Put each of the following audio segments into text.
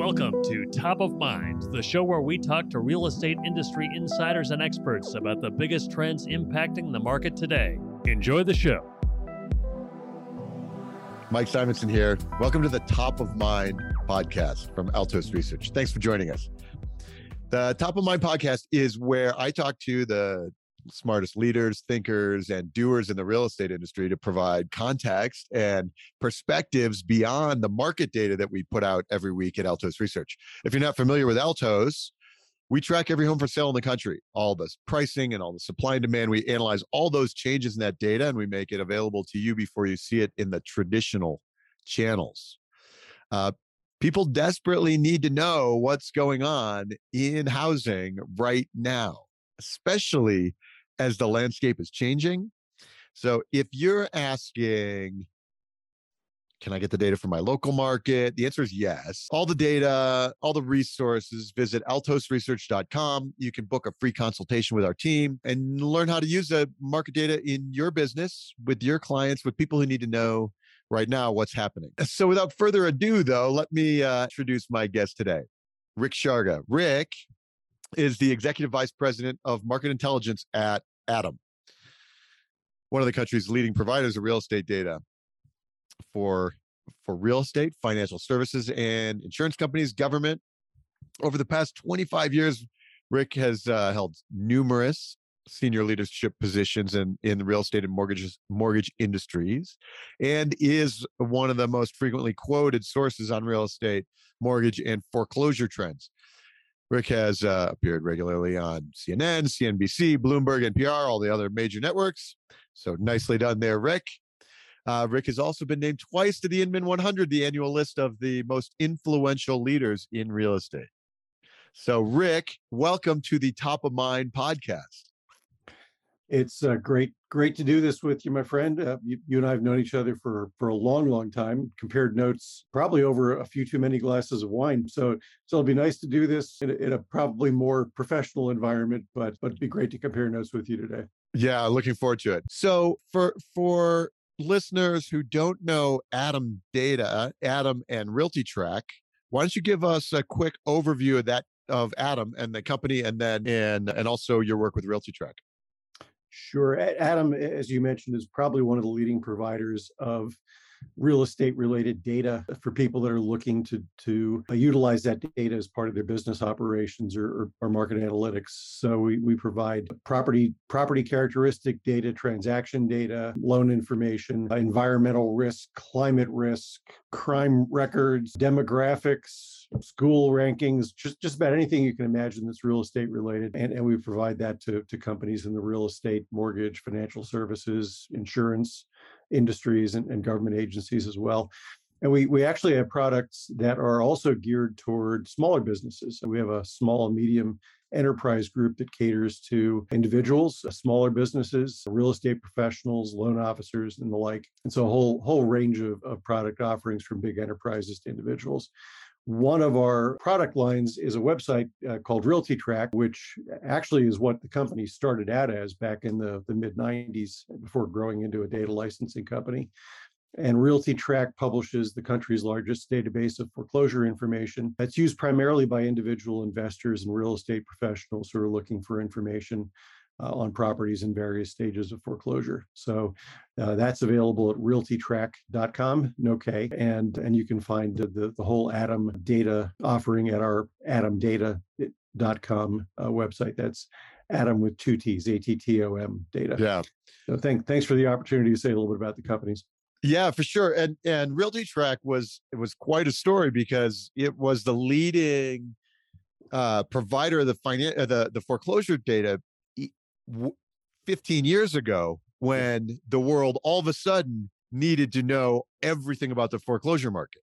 Welcome to Top of Mind, the show where we talk to real estate industry insiders and experts about the biggest trends impacting the market today. Enjoy the show. Mike Simonsen here. Welcome to the Top of Mind podcast from Altos Research. Thanks for joining us. The Top of Mind podcast is where I talk to the smartest leaders, thinkers, and doers in the real estate industry to provide context and perspectives beyond the market data that we put out every week at Altos Research. If you're not familiar with Altos, we track every home for sale in the country, all the pricing and all the supply and demand. We analyze all those changes in that data and we make it available to you before you see it in the traditional channels. Uh, people desperately need to know what's going on in housing right now, especially as the landscape is changing. So if you're asking, can I get the data from my local market? The answer is yes. All the data, all the resources, visit altosresearch.com. You can book a free consultation with our team and learn how to use the market data in your business with your clients, with people who need to know right now what's happening. So without further ado, though, let me uh, introduce my guest today, Rick Sharga. Rick is the executive vice president of market intelligence at ATTOM, one of the country's leading providers of real estate data for for real estate, financial services, and insurance companies, government. Over the past 25 years, Rick has uh, held numerous senior leadership positions in, in the real estate and mortgage mortgage industries, and is one of the most frequently quoted sources on real estate, mortgage, and foreclosure trends. Rick has uh, appeared regularly on CNN, CNBC, Bloomberg, NPR, all the other major networks. So nicely done there, Rick. Uh, Rick has also been named twice to the Inman 100, the annual list of the most influential leaders in real estate. So, Rick, welcome to the Top of Mind podcast. It's uh, great, great to do this with you, my friend. Uh, you, you, and I have known each other for for a long, long time. Compared notes, probably over a few too many glasses of wine. So, so it'll be nice to do this in a, in a probably more professional environment. But but it'd be great to compare notes with you today. Yeah, looking forward to it. So for for listeners who don't know ATTOM Data, ATTOM and RealtyTrac, why don't you give us a quick overview of that of ATTOM and the company, and then and and also your work with RealtyTrac? Sure. ATTOM, as you mentioned, is probably one of the leading providers of real estate related data for people that are looking to to uh, utilize that data as part of their business operations or, or, or, market analytics. So we, we provide property property characteristic data, transaction data, loan information, environmental risk, climate risk, crime records, demographics, school rankings, just, just about anything you can imagine that's real estate related. And, and we provide that to, to companies in the real estate, mortgage, financial services, insurance, industries and, and government agencies as well. And we, we actually have products that are also geared toward smaller businesses. We have a small and medium enterprise group that caters to individuals, smaller businesses, real estate professionals, loan officers, and the like. And so a whole whole range of, of product offerings from big enterprises to individuals. One of our product lines is a website uh, called RealtyTrac, which actually is what the company started out as back in the, the mid 90s before growing into a data licensing company. And RealtyTrac publishes the country's largest database of foreclosure information that's used primarily by individual investors and real estate professionals who are looking for information uh, on properties in various stages of foreclosure. So uh, that's available at realtytrac.com, no K, and and you can find the, the whole ATTOM data offering at our attomdata.com uh, website. That's ATTOM with two T's, A T T O M data. Yeah. So thank, thanks for the opportunity to say a little bit about the companies. Yeah, for sure. And and RealtyTrac was it was quite a story because it was the leading uh, provider of the finan- uh, the the foreclosure data 15 years ago when the world all of a sudden needed to know everything about the foreclosure market.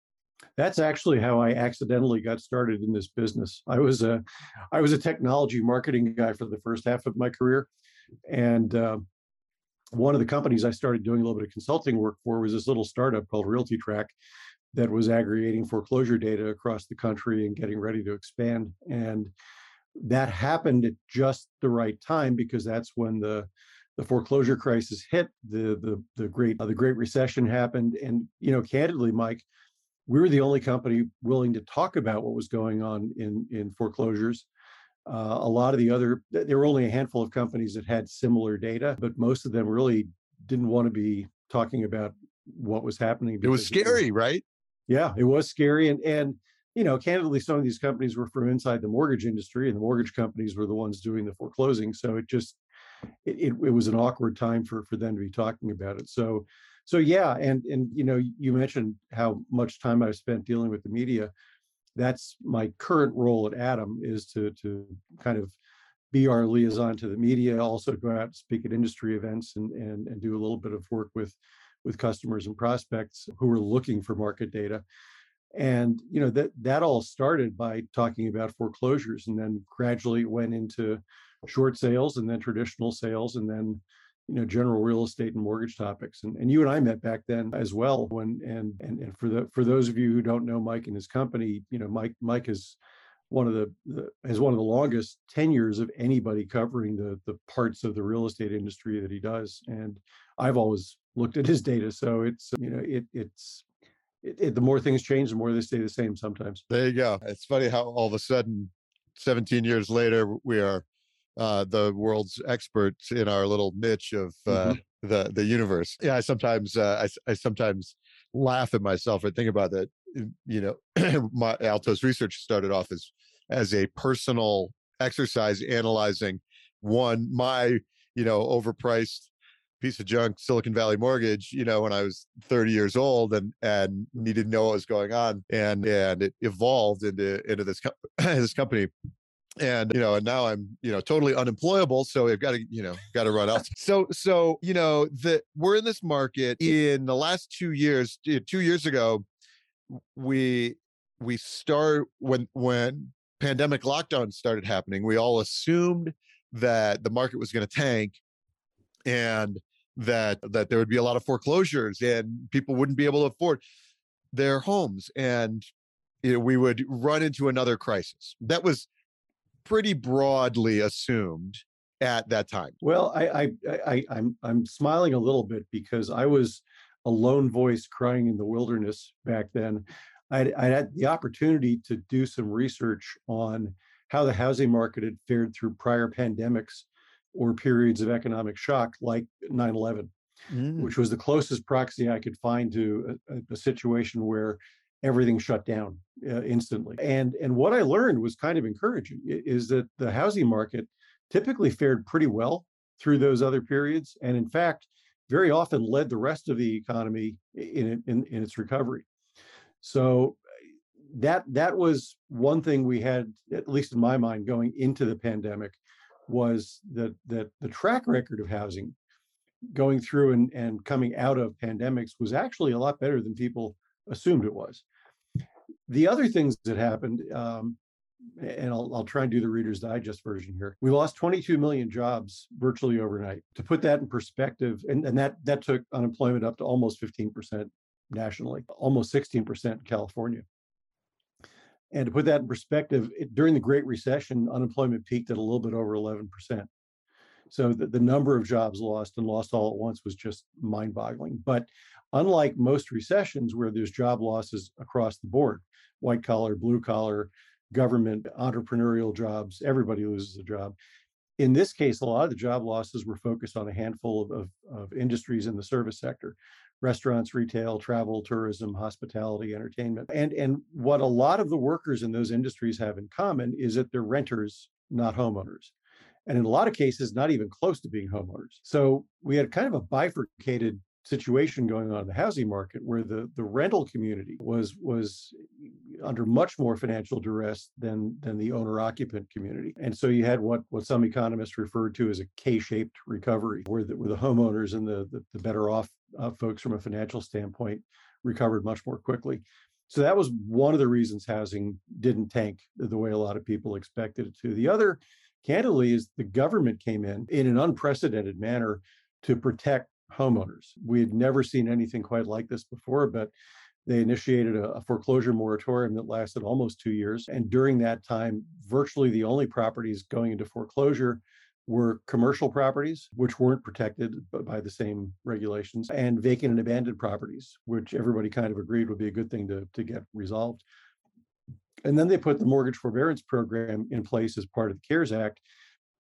That's actually how i accidentally got started in this business. I was a i was a technology marketing guy for the first half of my career and uh, one of the companies i started doing a little bit of consulting work for was this little startup called RealtyTrac, that was aggregating foreclosure data across the country and getting ready to expand. And that happened at just the right time because that's when the the foreclosure crisis hit the the the great uh, the great recession happened and you know candidly mike we were the only company willing to talk about what was going on in in foreclosures. Uh, a lot of the other, there were only a handful of companies that had similar data, but most of them really didn't want to be talking about what was happening. It was scary, it was, right? Yeah, it was scary, and and you know, candidly, some of these companies were from inside the mortgage industry, and the mortgage companies were the ones doing the foreclosing. So it just it, it, it was an awkward time for for them to be talking about it. So so yeah, and and you know, you mentioned how much time I've spent dealing with the media. That's my current role at ATTOM is to to kind of be our liaison to the media, also go out and speak at industry events and and and do a little bit of work with with customers and prospects who are looking for market data. And you know that that all started by talking about foreclosures, and then gradually went into short sales, and then traditional sales, and then you know general real estate and mortgage topics. And, and you and i met back then as well when and, and and for the for those of you who don't know mike and his company you know mike mike is one of the, the has one of the longest tenures of anybody covering the the parts of the real estate industry that he does. And i've always looked at his data. So it's you know it it's it, it, the more things change the more they stay the same sometimes there you go it's funny how all of a sudden 17 years later we are uh, the world's experts in our little niche of uh, mm-hmm. the the universe. Yeah, I sometimes uh, I, I sometimes laugh at myself and think about that. You know, my Altos research started off as as a personal exercise analyzing one my you know overpriced piece of junk silicon valley mortgage you know when i was 30 years old and and needed to know what was going on and and it evolved into into this co- this company. And you know and now i'm you know totally unemployable so i've got to you know got to run out. So so you know that we're in this market. In the last two years eh, two years ago we we start when when pandemic lockdown started happening we all assumed that the market was going to tank and that that there would be a lot of foreclosures and people wouldn't be able to afford their homes and you know, we would run into another crisis that was pretty broadly assumed at that time. Well, I, I, I, I'm, I'm smiling a little bit because I was a lone voice crying in the wilderness back then. I, I had the opportunity to do some research on how the housing market had fared through prior pandemics or periods of economic shock like 9 11, mm. which was the closest proxy I could find to a, a situation where everything shut down uh, instantly. And and what I learned was kind of encouraging is that the housing market typically fared pretty well through those other periods, and in fact, very often led the rest of the economy in in, in its recovery. So that that was one thing we had, at least in my mind, going into the pandemic, was that that the track record of housing going through and, and coming out of pandemics was actually a lot better than people assumed it was the other things that happened, um, and I'll, I'll try and do the Reader's Digest version here. We lost 22 million jobs virtually overnight. To put that in perspective, and, and that that took unemployment up to almost 15% nationally, almost 16% in California. And to put that in perspective, it, during the Great Recession, unemployment peaked at a little bit over 11%. So the, the number of jobs lost and lost all at once was just mind boggling. But unlike most recessions where there's job losses across the board, white collar, blue collar, government, entrepreneurial jobs, everybody loses a job. In this case, a lot of the job losses were focused on a handful of, of, of industries in the service sector restaurants, retail, travel, tourism, hospitality, entertainment. And, and what a lot of the workers in those industries have in common is that they're renters, not homeowners. And in a lot of cases, not even close to being homeowners. So we had kind of a bifurcated situation going on in the housing market where the, the rental community was was under much more financial duress than than the owner occupant community and so you had what what some economists referred to as a k-shaped recovery where the, where the homeowners and the, the, the better off uh, folks from a financial standpoint recovered much more quickly so that was one of the reasons housing didn't tank the way a lot of people expected it to the other candidly is the government came in in an unprecedented manner to protect homeowners. We had never seen anything quite like this before, but they initiated a, a, foreclosure moratorium that lasted almost two years. And during that time, virtually the only properties going into foreclosure were commercial properties, which weren't protected by the same regulations, and vacant and abandoned properties, which everybody kind of agreed would be a good thing to, to get resolved. And then they put the mortgage forbearance program in place as part of the CARES Act,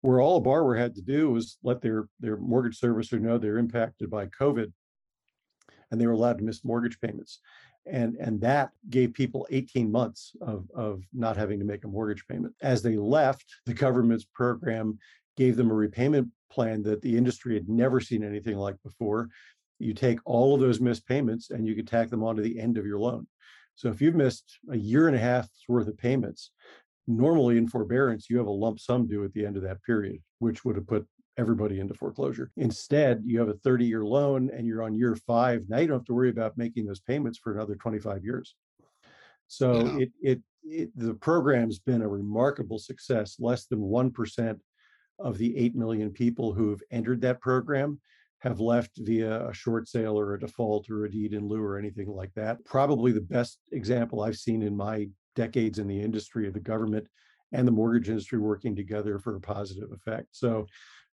where all a borrower had to do was let their, their mortgage servicer know they're impacted by COVID and they were allowed to miss mortgage payments. And, and that gave people 18 months of, of not having to make a mortgage payment. As they left, the government's program gave them a repayment plan that the industry had never seen anything like before. You take all of those missed payments and you could tack them onto the end of your loan. So if you've missed a year and a half's worth of payments, normally in forbearance, you have a lump sum due at the end of that period, which would have put everybody into foreclosure. Instead, you have a 30 year loan and you're on year five. Now you don't have to worry about making those payments for another 25 years. So yeah. it, it, it, the program's been a remarkable success. Less than 1% of the 8 million people who have entered that program have left via a short sale or a default or a deed in lieu or anything like that. Probably the best example I've seen in my decades in the industry of the government and the mortgage industry working together for a positive effect. So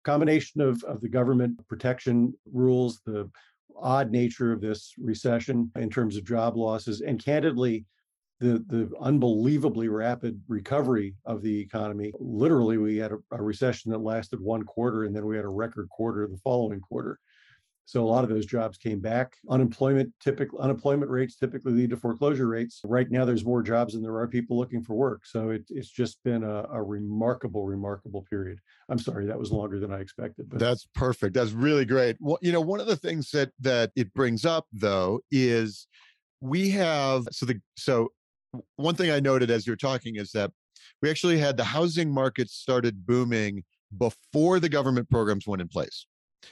combination of, of the government protection rules, the odd nature of this recession in terms of job losses, and candidly, the the unbelievably rapid recovery of the economy. Literally, we had a, a, recession that lasted one quarter, and then we had a record quarter the following quarter. So a lot of those jobs came back. Unemployment typically unemployment rates typically lead to foreclosure rates. Right now, there's more jobs than there are people looking for work. So it, it's just been a, a, remarkable, remarkable period. I'm sorry that was longer than I expected. But that's perfect. That's really great. Well, you know, one of the things that that it brings up though is we have so the so one thing I noted as you're talking is that we actually had the housing market started booming before the government programs went in place.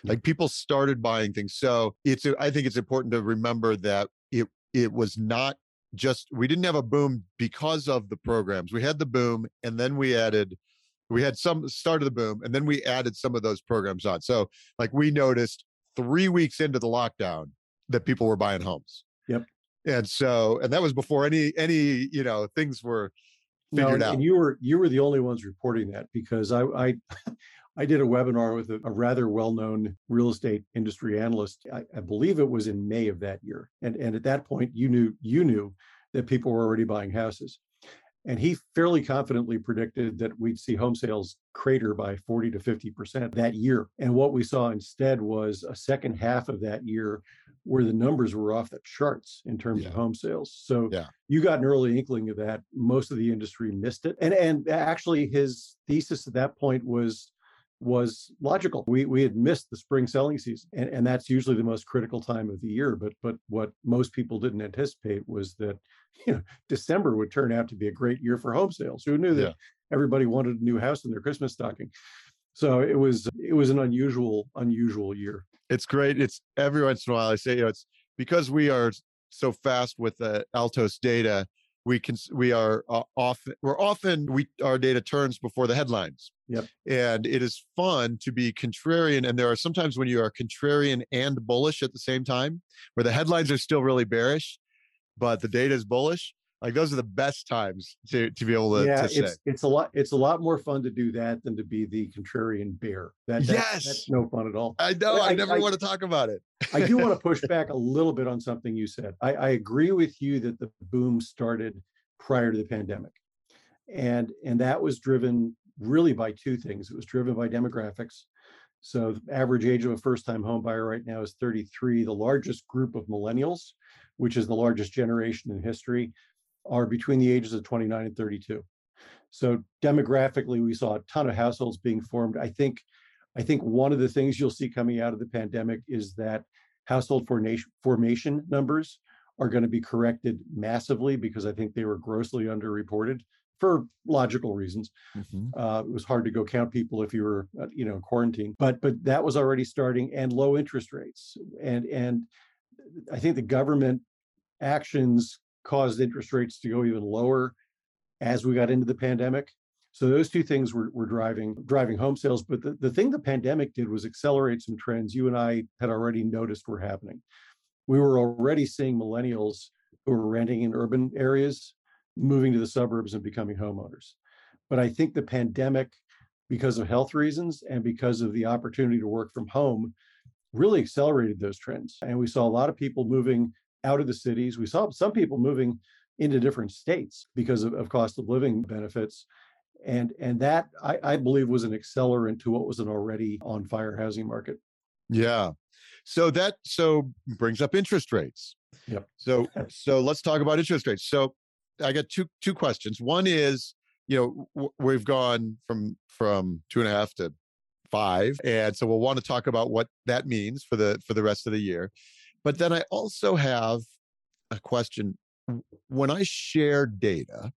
Like people started buying things. So it's I think it's important to remember that it it was not just we didn't have a boom because of the programs. We had the boom and then we added we had some start of the boom and then we added some of those programs on. So like we noticed 3 weeks into the lockdown that people were buying homes. And so and that was before any any you know things were figured no, out. and you were you were the only ones reporting that because i i I did a webinar with a, a rather well-known real estate industry analyst. I, I, believe it was in May of that year, and and at that point, you knew you knew that people were already buying houses, and he fairly confidently predicted that we'd see home sales crater by 40 to 50 percent that year. And what we saw instead was a second half of that year where the numbers were off the charts in terms yeah. of home sales. So yeah. you got an early inkling of that. Most of the industry missed it. And and actually his thesis at that point was was logical. We we had missed the spring selling season. And, and that's usually the most critical time of the year. But but what most people didn't anticipate was that you know December would turn out to be a great year for home sales. Who knew that yeah. everybody wanted a new house in their Christmas stocking? So it was it was an unusual unusual year it's great. It's every once in a while I say, you know, it's because we are so fast with the Altos data. We can we are uh, often we're often we our data turns before the headlines. Yep. And it is fun to be contrarian. And there are sometimes when you are contrarian and bullish at the same time, where the headlines are still really bearish, but the data is bullish like those are the best times to to be able to, yeah, to it's say. it's a lot it's a lot more fun to do that than to be the contrarian bear. That, that yes, that's no fun at all. I know. I, I never I, want to talk about it. I do want to push back a little bit on something you said. I, I agree with you that the boom started prior to the pandemic, and and that was driven really by two things. It was driven by demographics. So the average age of a first-time home buyer right now is 33. The largest group of millennials, which is the largest generation in history, are between the ages of 29 and 32. So demographically, we saw a ton of households being formed. I think, I think one of the things you'll see coming out of the pandemic is that household formation formation numbers are going to be corrected massively because I think they were grossly underreported for logical reasons. Mm-hmm. Uh, it was hard to go count people if you were, uh, you know, quarantine. But but that was already starting, and low interest rates, and and I think the government actions caused interest rates to go even lower as we got into the pandemic. So those two things were, were driving driving home sales. But the, the thing the pandemic did was accelerate some trends you and I had already noticed were happening. We were already seeing millennials who were renting in urban areas moving to the suburbs and becoming homeowners. But I think the pandemic because of health reasons and because of the opportunity to work from home really accelerated those trends. And we saw a lot of people moving out of the cities. We saw some people moving into different states because of, of cost of living benefits. And, and that I, I believe was an accelerant to what was an already on fire housing market. Yeah. So that so brings up interest rates. Yep. So so let's talk about interest rates. So I got two two questions. One is, you know, w- we've gone from from two and a half to five, and so we'll want to talk about what that means for the for the rest of the year. But then I also have a question. When I share data,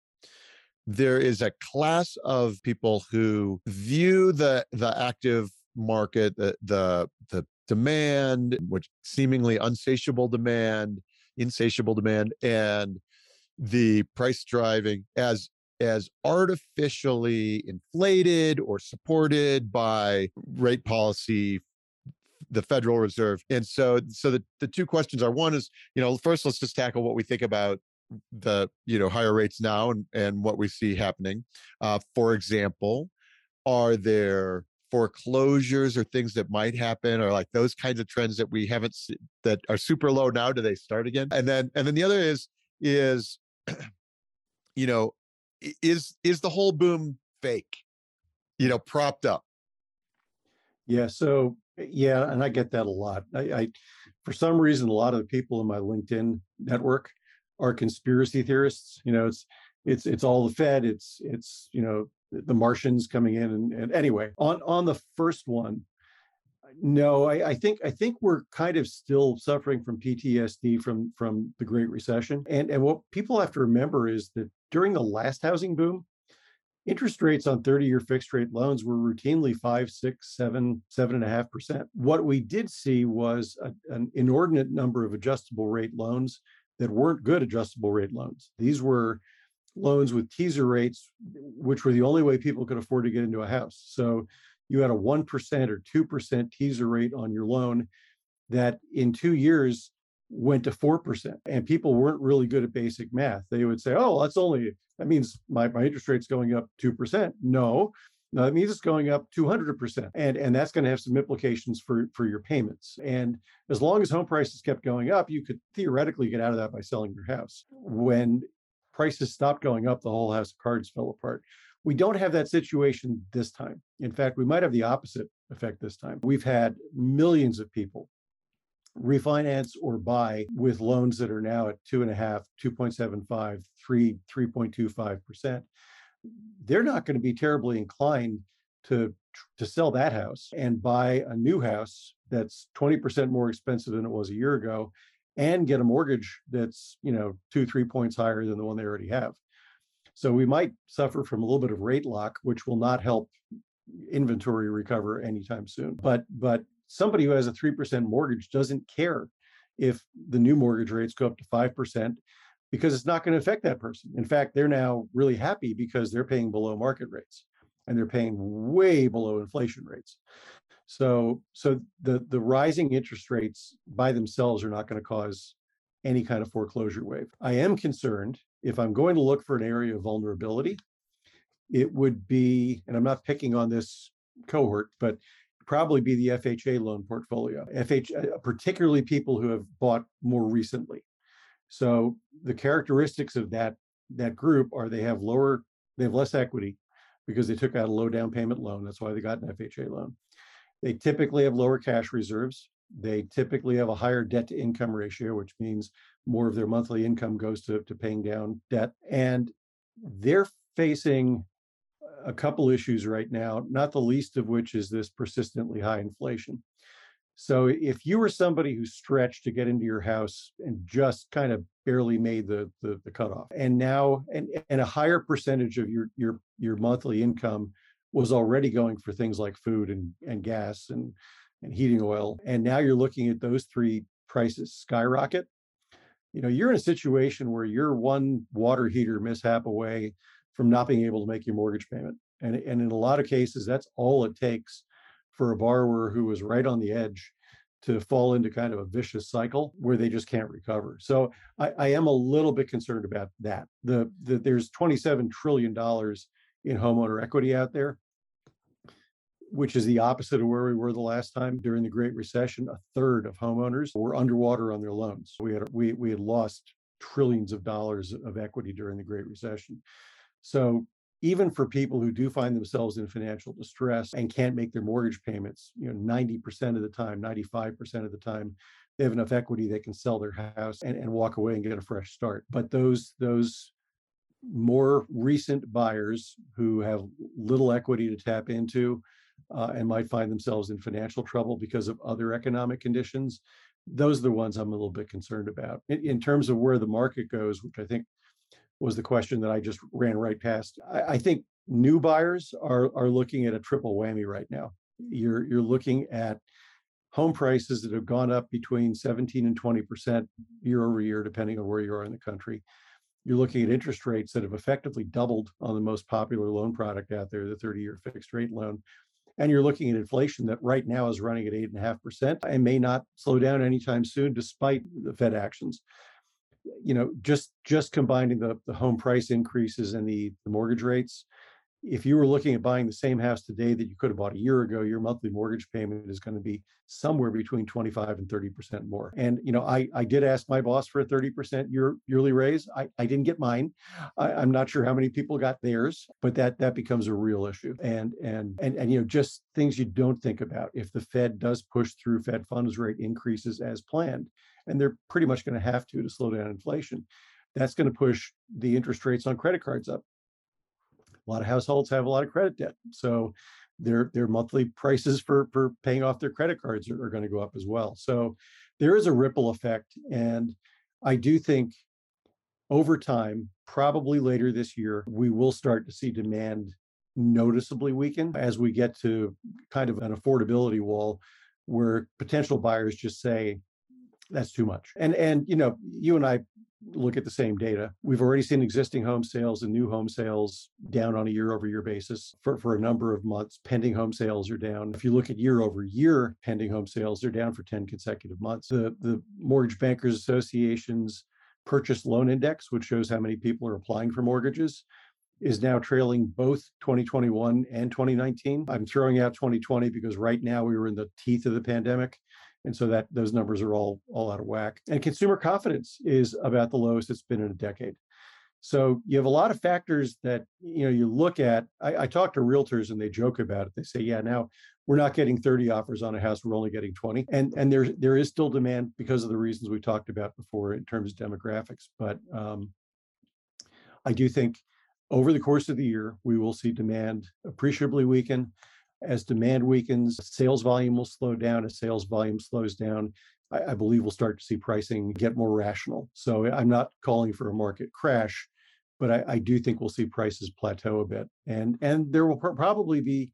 there is a class of people who view the the active market, the the the demand, which seemingly unsatiable demand, insatiable demand, and the price driving as as artificially inflated or supported by rate policy the federal reserve and so so the, the two questions are one is you know first let's just tackle what we think about the you know higher rates now and and what we see happening. Uh, for example are there foreclosures or things that might happen or like those kinds of trends that we haven't that are super low now do they start again? And then and then the other is is you know is is the whole boom fake you know propped up? Yeah so yeah and i get that a lot. I, I for some reason a lot of the people in my linkedin network are conspiracy theorists you know it's it's it's all the fed it's it's you know the martians coming in and, and anyway on on the first one no I, I think i think we're kind of still suffering from ptsd from from the great recession and and what people have to remember is that during the last housing boom interest rates on 30 year fixed rate loans were routinely five six seven seven and a half percent what we did see was a, an inordinate number of adjustable rate loans that weren't good adjustable rate loans these were loans with teaser rates, which were the only way people could afford to get into a house. So you had a 1% or 2% teaser rate on your loan that in two years went to 4%. And people weren't really good at basic math. They would say, oh, that's only, that means my, my interest rate's going up 2%. No, no, that means it's going up 200%. And, and that's going to have some implications for, for your payments. And as long as home prices kept going up, you could theoretically get out of that by selling your house. When prices stopped going up, the whole house of cards fell apart. We don't have that situation this time. In fact, we might have the opposite effect this time. We've had millions of people refinance or buy with loans that are now at two and a half, 2.75, 3, 3.25%. They're not going to be terribly inclined to to sell that house and buy a new house that's 20% more expensive than it was a year ago and get a mortgage that's you know two three points higher than the one they already have so we might suffer from a little bit of rate lock which will not help inventory recover anytime soon but but somebody who has a 3% mortgage doesn't care if the new mortgage rates go up to 5% because it's not going to affect that person in fact they're now really happy because they're paying below market rates and they're paying way below inflation rates so, so the the rising interest rates by themselves are not going to cause any kind of foreclosure wave. I am concerned if I'm going to look for an area of vulnerability, it would be, and I'm not picking on this cohort, but probably be the FHA loan portfolio. FH, particularly people who have bought more recently. So the characteristics of that that group are they have lower, they have less equity because they took out a low down payment loan. That's why they got an FHA loan. They typically have lower cash reserves. They typically have a higher debt to income ratio, which means more of their monthly income goes to, to paying down debt. And they're facing a couple issues right now, not the least of which is this persistently high inflation. So if you were somebody who stretched to get into your house and just kind of barely made the, the, the cutoff, and now and, and a higher percentage of your your your monthly income was already going for things like food and, and gas and, and heating oil. And now you're looking at those three prices skyrocket. You know, you're in a situation where you're one water heater mishap away from not being able to make your mortgage payment. And, and in a lot of cases, that's all it takes for a borrower who is right on the edge to fall into kind of a vicious cycle where they just can't recover. So I, I am a little bit concerned about that. The, the there's 27 trillion dollars in homeowner equity out there. which is the opposite of where we were the last time during the Great Recession. A third of homeowners were underwater on their loans. We had we we had lost trillions of dollars of equity during the Great Recession. So even for people who do find themselves in financial distress and can't make their mortgage payments, you know, 90% of the time, 95% of the time, they have enough equity they can sell their house and, and walk away and get a fresh start. But those those more recent buyers who have little equity to tap into uh, and might find themselves in financial trouble because of other economic conditions, those are the ones I'm a little bit concerned about. In, in terms of where the market goes, which I think was the question that I just ran right past, I, I think new buyers are are looking at a triple whammy right now. You're you're looking at home prices that have gone up between 17 and 20 percent year over year, depending on where you are in the country. You're looking at interest rates that have effectively doubled on the most popular loan product out there, the 30 year fixed rate loan. And you're looking at inflation that right now is running at 8.5% and may not slow down anytime soon, despite the Fed actions. You know, just just combining the, the home price increases and the, the mortgage rates, if you were looking at buying the same house today that you could have bought a year ago, your monthly mortgage payment is going to be somewhere between 25 and 30% more. And, you know, I, I did ask my boss for a 30% year, yearly raise. I, I didn't get mine. I, I'm not sure how many people got theirs, but that that becomes a real issue. And, and, and, and, you know, just things you don't think about. If the Fed does push through Fed funds rate increases as planned, and they're pretty much going to have to to slow down inflation, that's going to push the interest rates on credit cards up a lot of households have a lot of credit debt. So their their monthly prices for for paying off their credit cards are, are going to go up as well. So there is a ripple effect. And I do think over time, probably later this year, we will start to see demand noticeably weaken as we get to kind of an affordability wall where potential buyers just say that's too much. And and you know, you and I look at the same data. We've already seen existing home sales and new home sales down on a year over year basis for, for a number of months. Pending home sales are down. If you look at year over year pending home sales, they're down for 10 consecutive months. The, the Mortgage Bankers Association's purchase loan index, which shows how many people are applying for mortgages, is now trailing both 2021 and 2019. I'm throwing out 2020 because right now we were in the teeth of the pandemic and so that those numbers are all all out of whack and consumer confidence is about the lowest it's been in a decade. So you have a lot of factors that you know you look at. I, I talk to realtors and they joke about it. They say yeah now we're not getting 30 offers on a house we're only getting 20 and and there there is still demand because of the reasons we talked about before in terms of demographics but um, i do think over the course of the year we will see demand appreciably weaken as demand weakens, sales volume will slow down. As sales volume slows down, I, I believe we'll start to see pricing get more rational. So I'm not calling for a market crash, but I, I do think we'll see prices plateau a bit. And and there will pr- probably be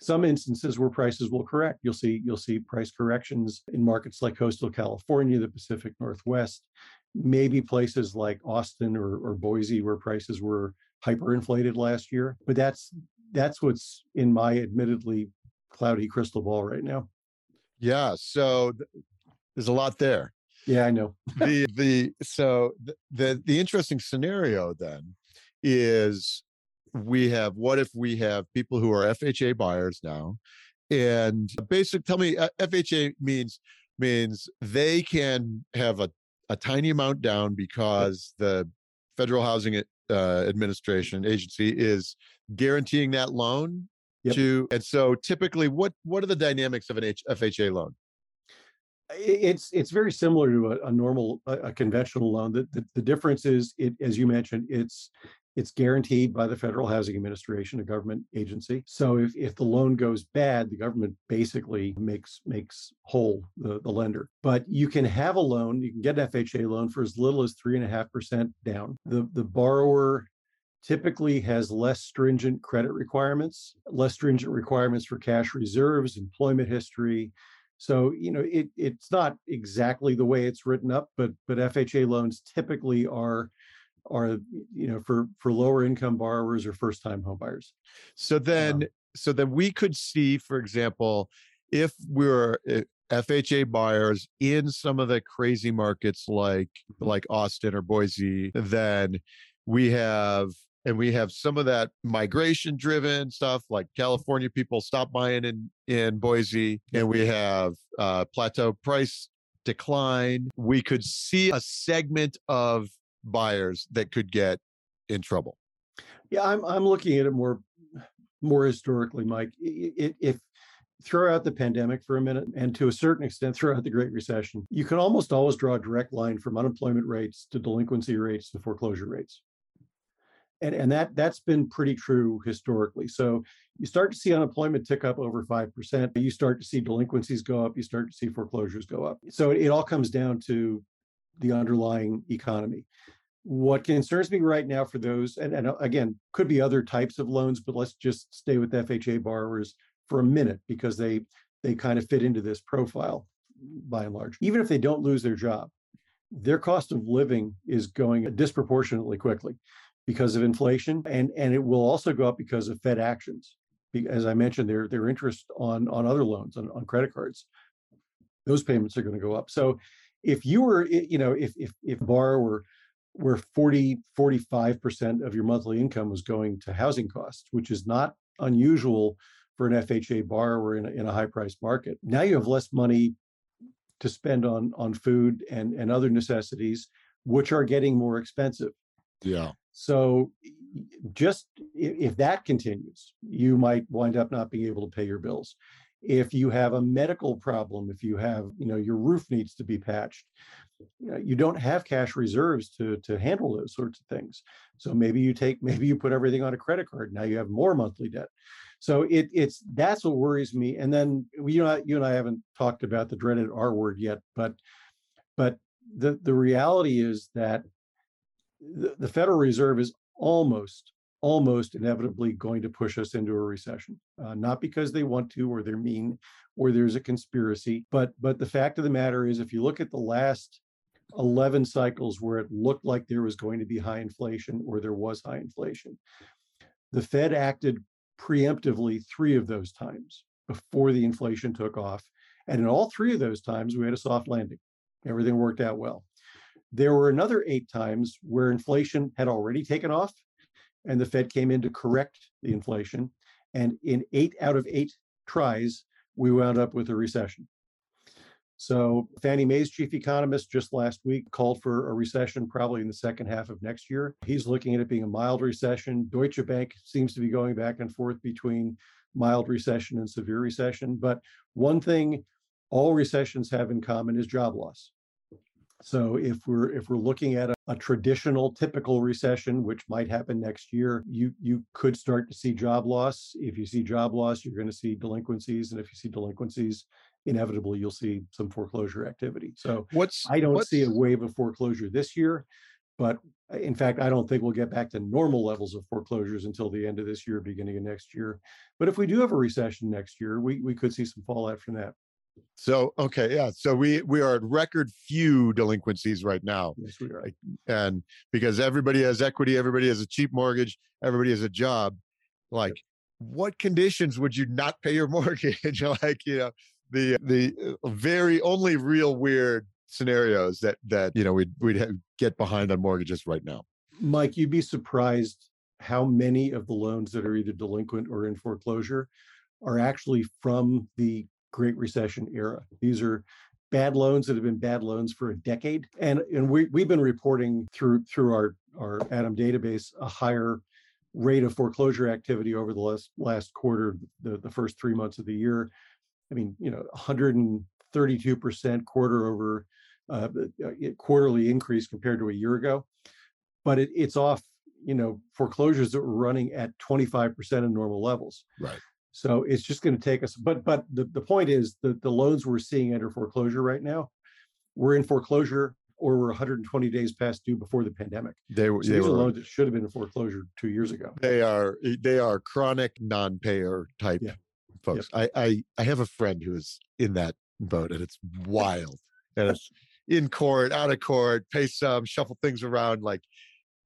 some instances where prices will correct. You'll see you'll see price corrections in markets like coastal California, the Pacific Northwest, maybe places like Austin or, or Boise where prices were hyperinflated last year. But that's that's what's in my admittedly cloudy crystal ball right now. Yeah. So th- there's a lot there. Yeah, I know. the the so the, the the interesting scenario then is we have what if we have people who are FHA buyers now, and basic tell me uh, FHA means means they can have a a tiny amount down because the federal housing uh, administration agency is guaranteeing that loan yep. to and so typically what what are the dynamics of an H, fha loan it's it's very similar to a, a normal a, a, conventional loan the, the, the difference is it as you mentioned it's it's guaranteed by the federal housing administration a government agency. So if, if the loan goes bad the government basically makes makes whole the, the lender. But you can have a loan you can get an fha loan for as little as three and a half percent down. The the borrower typically has less stringent credit requirements, less stringent requirements for cash reserves, employment history. So, you know, it, it's not exactly the way it's written up, but but FHA loans typically are are you know for for lower income borrowers or first time home buyers. So then um, so then we could see, for example, if we're eh, FHA buyers in some of the crazy markets like mm-hmm. like Austin or Boise, then we have and we have some of that migration driven stuff like california people stop buying in in boise and we have uh, plateau price decline we could see a segment of buyers that could get in trouble yeah i'm i'm looking at it more more historically mike it, if throw out the pandemic for a minute and to a certain extent throw out the great recession you can almost always draw a direct line from unemployment rates to delinquency rates to foreclosure rates and and that that's been pretty true historically. So you start to see unemployment tick up over five percent. You start to see delinquencies go up. You start to see foreclosures go up. So it, it all comes down to the underlying economy. What concerns me right now for those, and, and uh, again, could be other types of loans, but let's just stay with FHA borrowers for a minute because they they kind of fit into this profile by and large. Even if they don't lose their job, their cost of living is going disproportionately quickly because of inflation, and and it will also go up because of Fed actions. As I mentioned, their their interest on on other loans on, on credit cards, those payments are going to go up. So if you were, you know, if if if borrower where 40 45% of your monthly income was going to housing costs which is not unusual for an fha borrower in a, in a high price market now you have less money to spend on on food and and other necessities which are getting more expensive yeah so just if that continues, you might wind up not being able to pay your bills. If you have a medical problem, if you have, you know, your roof needs to be patched, you, don't have cash reserves to to handle those sorts of things. So maybe you take, maybe you put everything on a credit card. Now you have more monthly debt. So it, it's that's what worries me. And then you know, you and I haven't talked about the dreaded R word yet, but but the the reality is that the, the Federal Reserve is almost almost inevitably going to push us into a recession uh, not because they want to or they're mean or there's a conspiracy but but the fact of the matter is if you look at the last 11 cycles where it looked like there was going to be high inflation or there was high inflation the fed acted preemptively three of those times before the inflation took off and in all three of those times we had a soft landing. Everything worked out well. There were another eight times where inflation had already taken off and the Fed came in to correct the inflation. And in eight out of eight tries, we wound up with a recession. So Fannie Mae's chief economist just last week called for a recession probably in the second half of next year. He's looking at it being a mild recession. Deutsche Bank seems to be going back and forth between mild recession and severe recession. But one thing all recessions have in common is job loss. So if we're if we're looking at a, a, traditional typical recession, which might happen next year, you you could start to see job loss. If you see job loss, you're going to see delinquencies, and if you see delinquencies, inevitably you'll see some foreclosure activity. So what's I don't what's, see a wave of foreclosure this year, but uh, in fact, I don't think we'll get back to normal levels of foreclosures until the end of this year, beginning of next year. But if we do have a recession next year, we we could see some fallout from that. So okay, yeah. So we we are at record few delinquencies right now. Yes, we are. And because everybody has equity, everybody has a cheap mortgage, everybody has a job. Like, what conditions would you not pay your mortgage? like, you know, the the uh, very only real weird scenarios that that you know we'd we'd have, get behind on mortgages right now. Mike, you'd be surprised how many of the loans that are either delinquent or in foreclosure are actually from the Great Recession era. These are bad loans that have been bad loans for a decade. And and we we've been reporting through through our our ATTOM database a higher rate of foreclosure activity over the last last quarter, the, the first three months of the year. I mean, you know, 132% quarter over uh quarterly increase compared to a year ago. But it, it's off, you know, foreclosures that were running at 25% of normal levels. Right. So it's just going to take us. But but the, the point is that the loans we're seeing under foreclosure right now, we're in foreclosure or we're 120 days past due before the pandemic. They, were so they these were, are loans that should have been in foreclosure two years ago. They are eh, they are chronic non-payer type yeah. folks. Yep. I, I I have a friend who is in that boat, and it's wild. and it's in court, out of court, pay some, shuffle things around. Like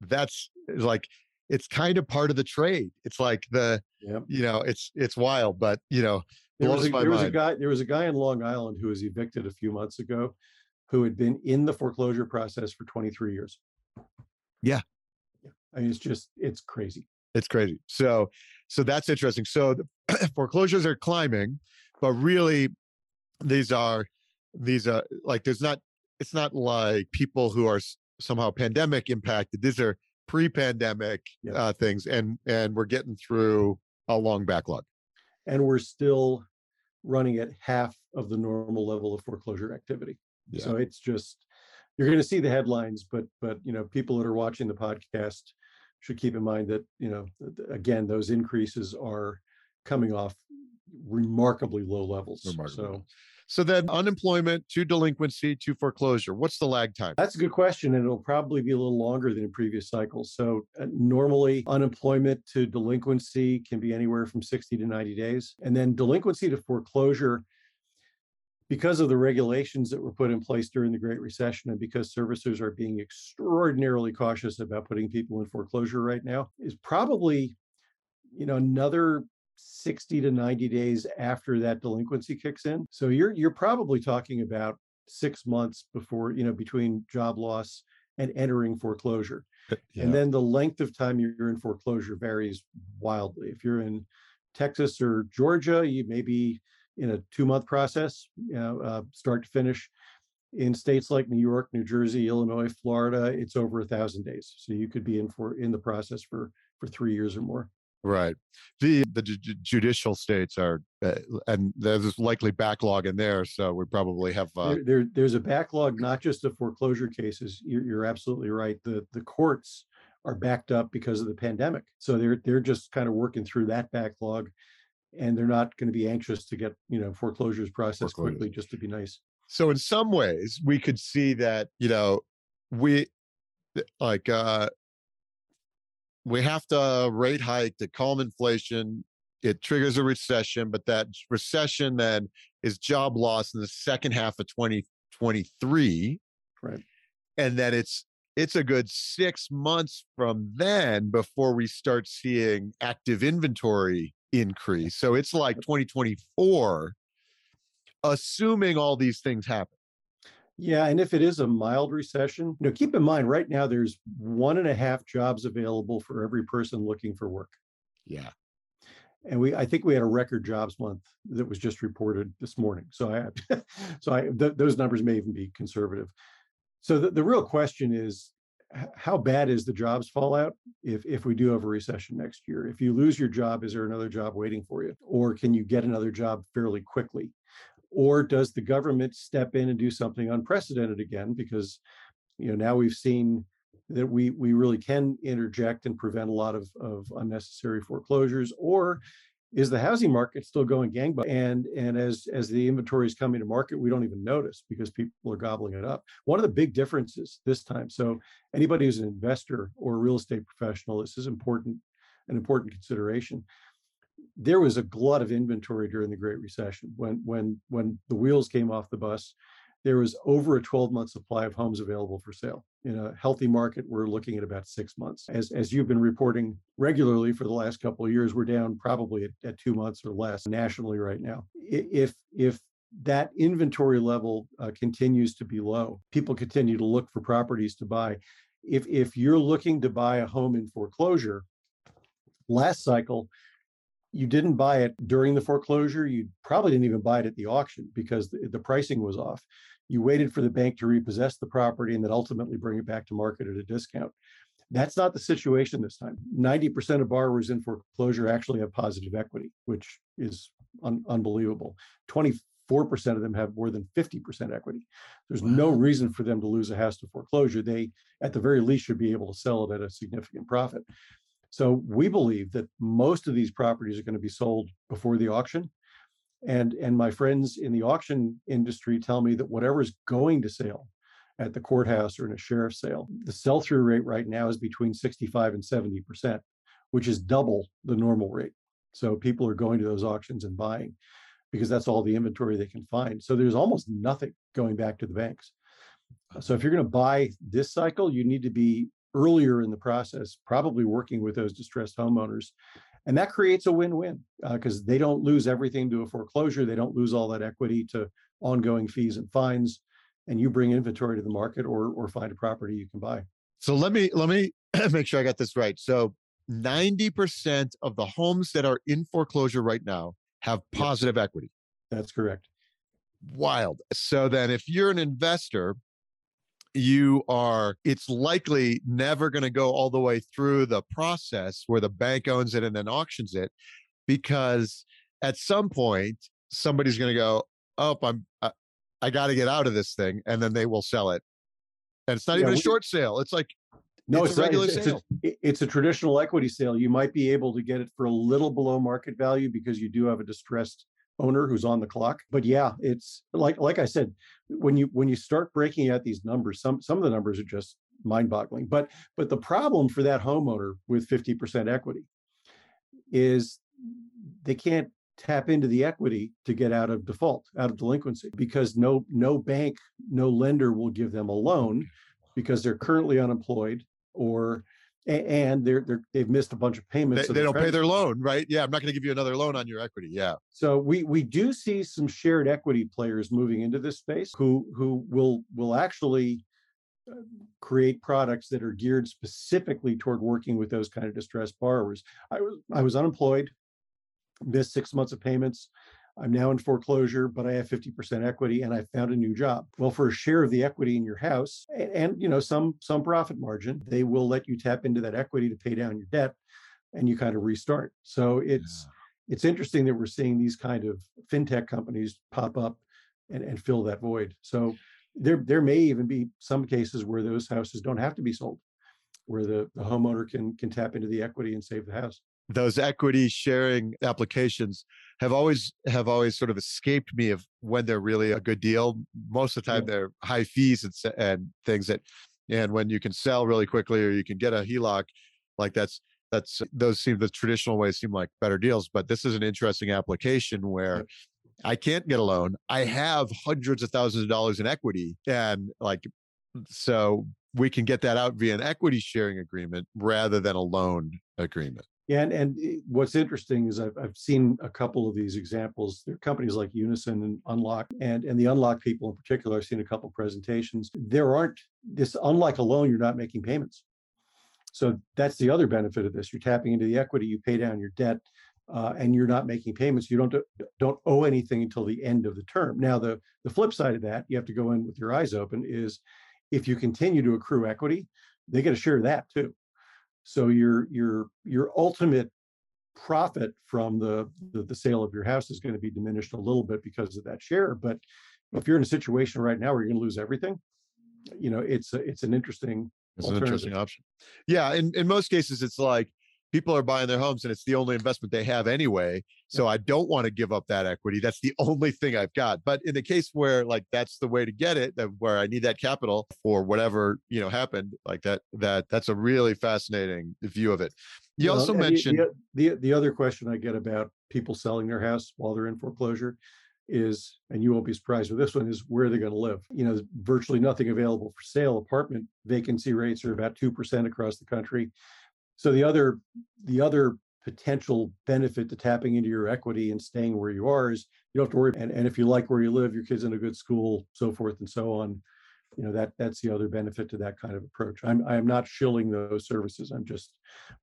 that's like it's kind of part of the trade. It's like the, yep. you know, it's it's wild, but you know, there was, a, there was a guy there was a guy in Long Island who was evicted a few months ago, who had been in the foreclosure process for 23 years. Yeah. I mean, it's just it's crazy. It's crazy. So so that's interesting. So the foreclosures are climbing, but really these are these are like there's not it's not like people who are somehow pandemic impacted. These are pre-pandemic yep. uh, things, and and we're getting through a long backlog. And we're still running at half of the normal level of foreclosure activity. Yeah. So it's just you're going to see the headlines, but but you know people that are watching the podcast should keep in mind that you know again those increases are coming off remarkably low levels. So so then unemployment to delinquency to foreclosure, what's the lag time? That's a good question. And it'll probably be a little longer than in previous cycles. So uh, normally unemployment to delinquency can be anywhere from 60 to 90 days. And then delinquency to foreclosure, because of the regulations that were put in place during the Great Recession and because servicers are being extraordinarily cautious about putting people in foreclosure right now, is probably you know another 60 to 90 days after that delinquency kicks in. So you're you're probably talking about 6 months before, you know, between job loss and entering foreclosure. Yeah. And then the length of time you're in foreclosure varies wildly. If you're in Texas or Georgia, you may be in a two month process, you know, uh, start to finish. In states like New York, New Jersey, Illinois, Florida, it's over a thousand days. So you could be in for in the process for for three years or more. Right. The the ju- judicial states are, uh, and there's likely backlog in there. So we probably have. Uh, there, there, there's a backlog, not just of foreclosure cases. You're, you're absolutely right. The the courts are backed up because of the pandemic. So they're they're just kind of working through that backlog, and they're not going to be anxious to get you know foreclosures processed foreclosures. quickly just to be nice. So in some ways, we could see that you know we like uh we have to rate hike to calm inflation. It triggers a recession, but that recession then is job loss in the second half of 2023. Right. And then it's it's a good six months from then before we start seeing active inventory increase. So it's like 2024, assuming all these things happen. Yeah, and if it is a mild recession, you know, keep in mind right now there's one and a half jobs available for every person looking for work. Yeah. And we, I think we had a record jobs month that was just reported this morning. So I, so I, th- those numbers may even be conservative. So the, the real question is, how bad is the jobs fallout if if we do have a recession next year? If you lose your job, is there another job waiting for you, or can you get another job fairly quickly? Or does the government step in and do something unprecedented again? Because you know now we've seen that we we really can interject and prevent a lot of, of unnecessary foreclosures or is the housing market still going gangbusters? And and as as the inventory is coming to market we don't even notice because people are gobbling it up. One of the big differences this time so anybody who's an investor or a real estate professional this is important an important consideration there was a glut of inventory during the Great Recession. When when when the wheels came off the bus, there was over a 12 month supply of homes available for sale. In a healthy market, we're looking at about six months. As as you've been reporting regularly for the last couple of years, we're down probably at, at two months or less nationally right now. If if that inventory level uh, continues to be low, people continue to look for properties to buy. If if you're looking to buy a home in foreclosure, last cycle you didn't buy it during the foreclosure. You probably didn't even buy it at the auction because the, the, pricing was off. You waited for the bank to repossess the property and then ultimately bring it back to market at a discount. That's not the situation this time. 90% of borrowers in foreclosure actually have positive equity, which is un- unbelievable. 24% of them have more than 50% equity. There's wow. no reason for them to lose a house to foreclosure. They, at the very least, should be able to sell it at a significant profit. So we believe that most of these properties are going to be sold before the auction. And, and my friends in the auction industry tell me that whatever is going to sale at the courthouse or in a sheriff's sale, the sell through rate right now is between 65 and 70%, which is double the normal rate. So people are going to those auctions and buying because that's all the inventory they can find. So there's almost nothing going back to the banks. So if you're going to buy this cycle, you need to be earlier in the process, probably working with those distressed homeowners. And that creates a win win because uh, they don't lose everything to a foreclosure. They don't lose all that equity to ongoing fees and fines. And you bring inventory to the market or, or find a property you can buy. So let me let me make sure I got this right. So 90% of the homes that are in foreclosure right now have positive yep. equity. That's correct. Wild. So then if you're an investor, you are it's likely never going to go all the way through the process where the bank owns it and then auctions it because at some point somebody's going to go oh i'm i, I got to get out of this thing and then they will sell it and it's not yeah, even a we, short sale it's like no, it's, it's a regular it's, sale. It's a, it's a traditional equity sale. You might be able to get it for a little below market value because you do have a distressed owner who's on the clock. But yeah, it's like like I said, when you when you start breaking out these numbers, some some of the numbers are just mind-boggling. But but the problem for that homeowner with 50% equity is they can't tap into the equity to get out of default, out of delinquency, because no no bank, no lender will give them a loan mm-hmm. because they're currently unemployed or and they're they're they've missed a bunch of payments. They, they don't pay their loan, right? Yeah, I'm not going to give you another loan on your equity. Yeah. So we we do see some shared equity players moving into this space who who will will actually uh, create products that are geared specifically toward working with those kind of distressed borrowers. I was I was unemployed, missed six months of payments. I'm now in foreclosure, but I have 50% equity and I found a new job. Well, for a share of the equity in your house and, and, you know some some profit margin, they will let you tap into that equity to pay down your debt and you kind of restart. So it's yeah. it's interesting that we're seeing these kind of fintech companies pop up and, and fill that void. So there there may even be some cases where those houses don't have to be sold, where the, the homeowner can can tap into the equity and save the house those equity sharing applications have always have always sort of escaped me of when they're really a good deal most of the time yeah. they're high fees and, and things that and when you can sell really quickly or you can get a heloc like that's that's those seem the traditional ways seem like better deals but this is an interesting application where yeah. i can't get a loan i have hundreds of thousands of dollars in equity and like so we can get that out via an equity sharing agreement rather than a loan agreement and, and eh, what's interesting is I've, I've seen a couple of these examples. There are companies like Unison and Unlock, and, and the Unlock people in particular, I've seen a couple presentations. There aren't this, unlike a loan, you're not making payments. So that's the other benefit of this. You're tapping into the equity, you pay down your debt, uh, and you're not making payments. You don't don't owe anything until the end of the term. Now, the the flip side of that, you have to go in with your eyes open. Is if you continue to accrue equity, they get a share of that too. So your your your ultimate profit from the, the, the sale of your house is going to be diminished a little bit because of that share. But if you're in a situation right now where you're going to lose everything, you know it's a, it's an interesting it's an interesting option. Yeah, in in most cases, it's like people are buying their homes and it's the only investment they have anyway so i don't want to give up that equity that's the only thing i've got but in the case where like that's the way to get it that where i need that capital for whatever you know happened like that that that's a really fascinating view of it you well, also mentioned the, the, the other question i get about people selling their house while they're in foreclosure is, and you won't be surprised with this one, is where they're going to live. You know, virtually nothing available for sale. Apartment vacancy rates are about 2% across the country. So the other the other potential benefit to tapping into your equity and staying where you are is you don't have to worry. And, and if you like where you live, your kids in a good school, so forth and so on. You know that that's the other benefit to that kind of approach. I'm I am not shilling those services. I'm just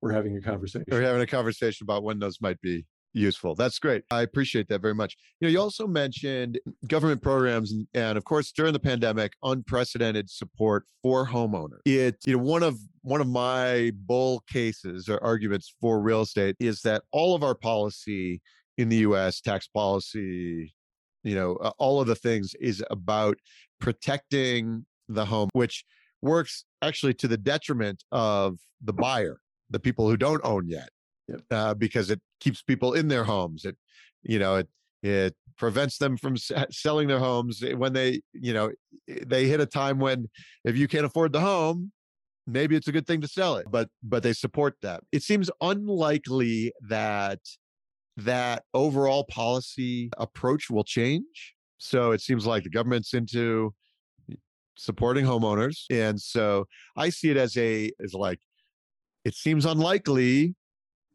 we're having a conversation. We're having a conversation about when those might be useful. That's great. I appreciate that very much. You know, you also mentioned government programs and, and of course during the pandemic, unprecedented support for homeowners. It you know one of one of my bull cases or arguments for real estate is that all of our policy in the US, tax policy, you know, all of the things is about protecting the home, which works actually to the detriment of the buyer, the people who don't own yet yep. uh, because it keeps people in their homes. It, you know, it it prevents them from selling their homes eh, when they, you know, eh, they hit a time when if you can't afford the home, maybe it's a good thing to sell it. But but they support that. It seems unlikely that that overall policy approach will change. So it seems like the government's into supporting homeowners and so i see it as a as like it seems unlikely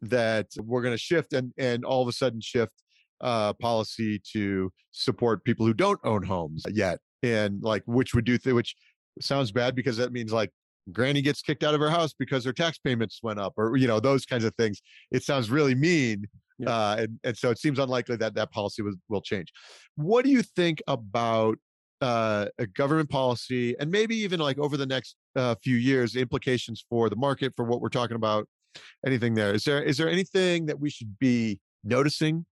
that we're going to shift and and all of a sudden shift uh, policy to support people who don't own homes yet, and like which would do th- which sounds bad because that means like granny gets kicked out of her house because her tax payments went up or you know those kinds of things it sounds really mean yeah. uh, and, and so it seems unlikely that that policy was, will change what do you think about uh, a government policy and maybe even like over the next uh, few years implications for the market for what we're talking about anything there. Is there is there anything that we should be noticing?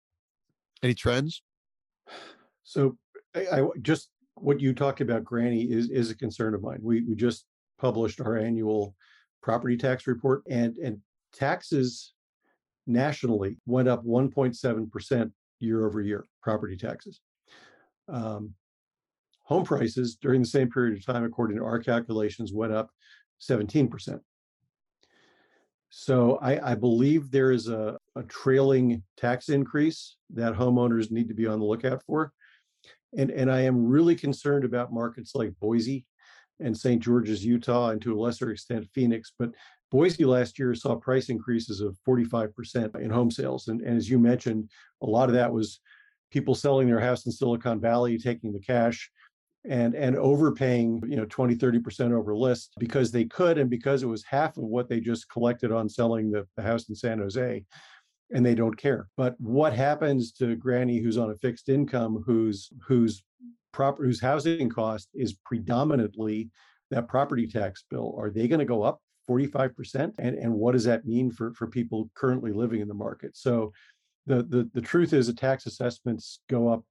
Any trends? So I, I just what you talked about granny is is a concern of mine. We we just published our annual property tax report and and taxes nationally went up 1.7% year over year property taxes. Um, home prices during the same period of time according to our calculations went up 17% so I, I believe there is a, a trailing tax increase that homeowners need to be on the lookout for and and i am really concerned about markets like boise and St. George's, Utah, and to a lesser extent Phoenix. But Boise last year saw price increases of 45% in home sales. And, and as you mentioned, a lot of that was people selling their house in Silicon Valley, taking the cash and and overpaying you know 20 30% over list because they could and because it was half of what they just collected on selling the, the house in san jose and they don't care. But what happens to granny who's on a fixed income whose whose proper whose housing cost is predominantly that property tax bill? Are they going to go up 45% and and what does that mean for for people currently living in the market? So the the, the truth is the tax assessments go up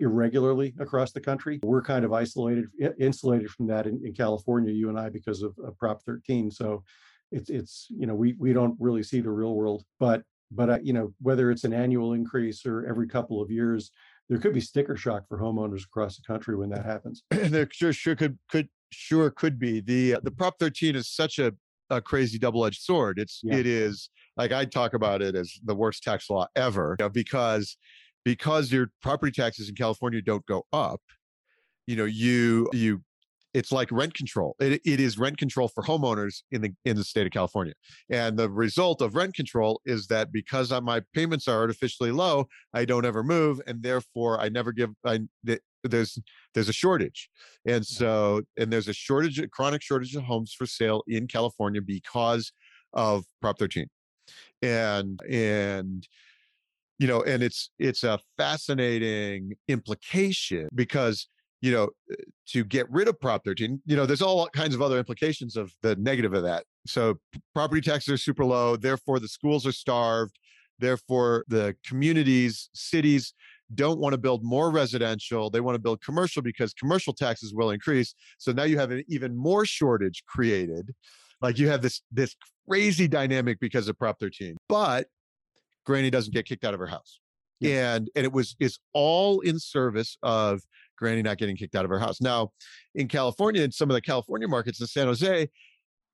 irregularly across the country we're kind of isolated insulated from that in, in california you and i because of, of prop 13 so it's it's you know we we don't really see the real world but but uh, you know whether it's an annual increase or every couple of years there could be sticker shock for homeowners across the country when that happens. there sure sure could could sure could be. The uh, the Prop 13 is such a a crazy double-edged sword. It's yeah. it is like I talk about it as the worst tax law ever you know, because because your property taxes in California don't go up. You know, you you it's like rent control. It, it is rent control for homeowners in the in the state of California. And the result of rent control is that because my payments are artificially low, I don't ever move, and therefore I never give. I there's there's a shortage, and so and there's a shortage, a chronic shortage of homes for sale in California because of Prop 13, and and you know and it's it's a fascinating implication because you know, uh, to get rid of Prop 13, you know, there's all kinds of other implications of the negative of that. So property taxes are super low, therefore the schools are starved, therefore the communities, cities don't want to build more residential, they want to build commercial because commercial taxes will increase. So now you have an even more shortage created. Like you have this this crazy dynamic because of Prop 13. But Granny doesn't get kicked out of her house. And and it was it's all in service of Granny not getting kicked out of her house. Now, in California, in some of the California markets in San Jose,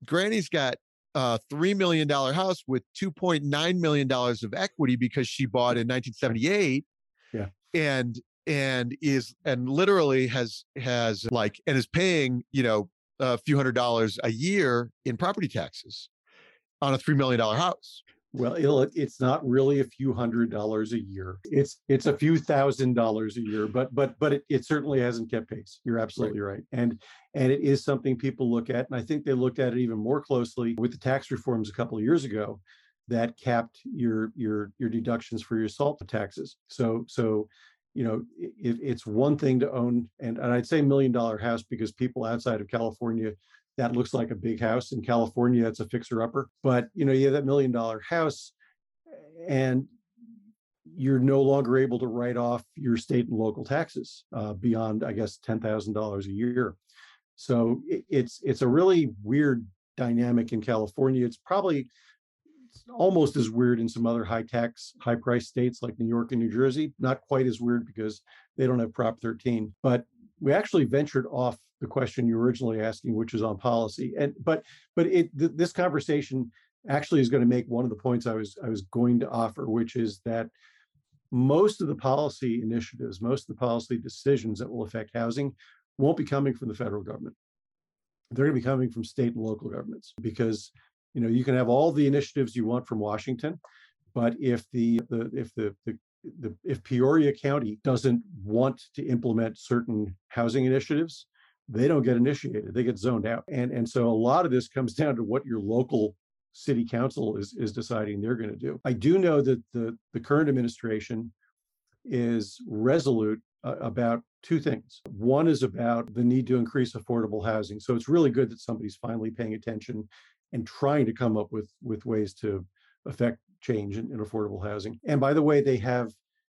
Granny's got a $3 million house with $2.9 million of equity because she bought in 1978. Yeah. And and is and literally has has like and is paying you know a few hundred dollars a year in property taxes on a three million dollar house well, it's not really a few hundred dollars a year. It's it's a few thousand dollars a year, but but but it, it certainly hasn't kept pace. You're absolutely right. right. And and it is something people look at, and I think they looked at it even more closely with the tax reforms a couple of years ago that capped your your your deductions for your SALT taxes. So so you know it, it's one thing to own and, and i'd say million dollar house because people outside of california that looks like a big house in California. It's a fixer upper, but you know, you have that million dollar house and you're no longer able to write off your state and local taxes uh, beyond, I guess, ten thousand dollars a year. So it, it's it's a really weird dynamic in California. It's probably it's almost as weird in some other high tax, high price states like New York and New Jersey. Not quite as weird because they don't have Prop 13. But we actually ventured off the question you originally asking, which is on policy. And but but it th- this conversation actually is going to make one of the points I was I was going to offer, which is that most of the policy initiatives, most of the policy decisions that will affect housing won't be coming from the federal government. They're going to be coming from state and local governments because you know you can have all the initiatives you want from Washington, but if the, the if the, the the, if Peoria County doesn't want to implement certain housing initiatives, they don't get initiated they get zoned out. And and so a lot of this comes down to what your local city council is is deciding they're going to do. I do know that the the current administration is resolute uh, about two things. One is about the need to increase affordable housing. So it's really good that somebody's finally paying attention and trying to come up with with ways to affect change in, in affordable housing. And by the way they have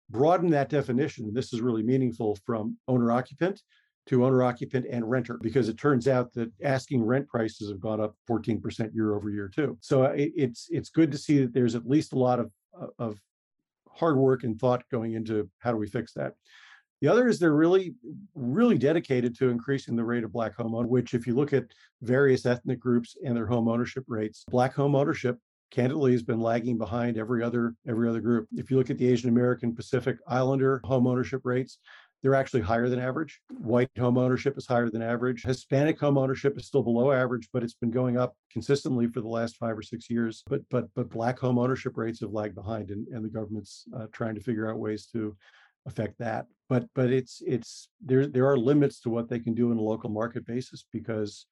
broadened that definition. This is really meaningful from owner occupant to owner occupant and renter because it turns out that asking rent prices have gone up 14% year over year too. So uh, it, it's it's good to see that there's at least a lot of of hard work and thought going into how do we fix that. The other is they're really, really dedicated to increasing the rate of Black home ownership, which, if you look at various ethnic groups and their home ownership rates, Black home ownership candidly has been lagging behind every other every other group. If you look at the Asian American Pacific Islander home ownership rates, they're actually higher than average. White home ownership is higher than average. Hispanic home ownership is still below average, but it's been going up consistently for the last five or six years. But but but black home ownership rates have lagged behind, and, and the government's uh, trying to figure out ways to affect that. But but it's it's there there are limits to what they can do in a local market basis because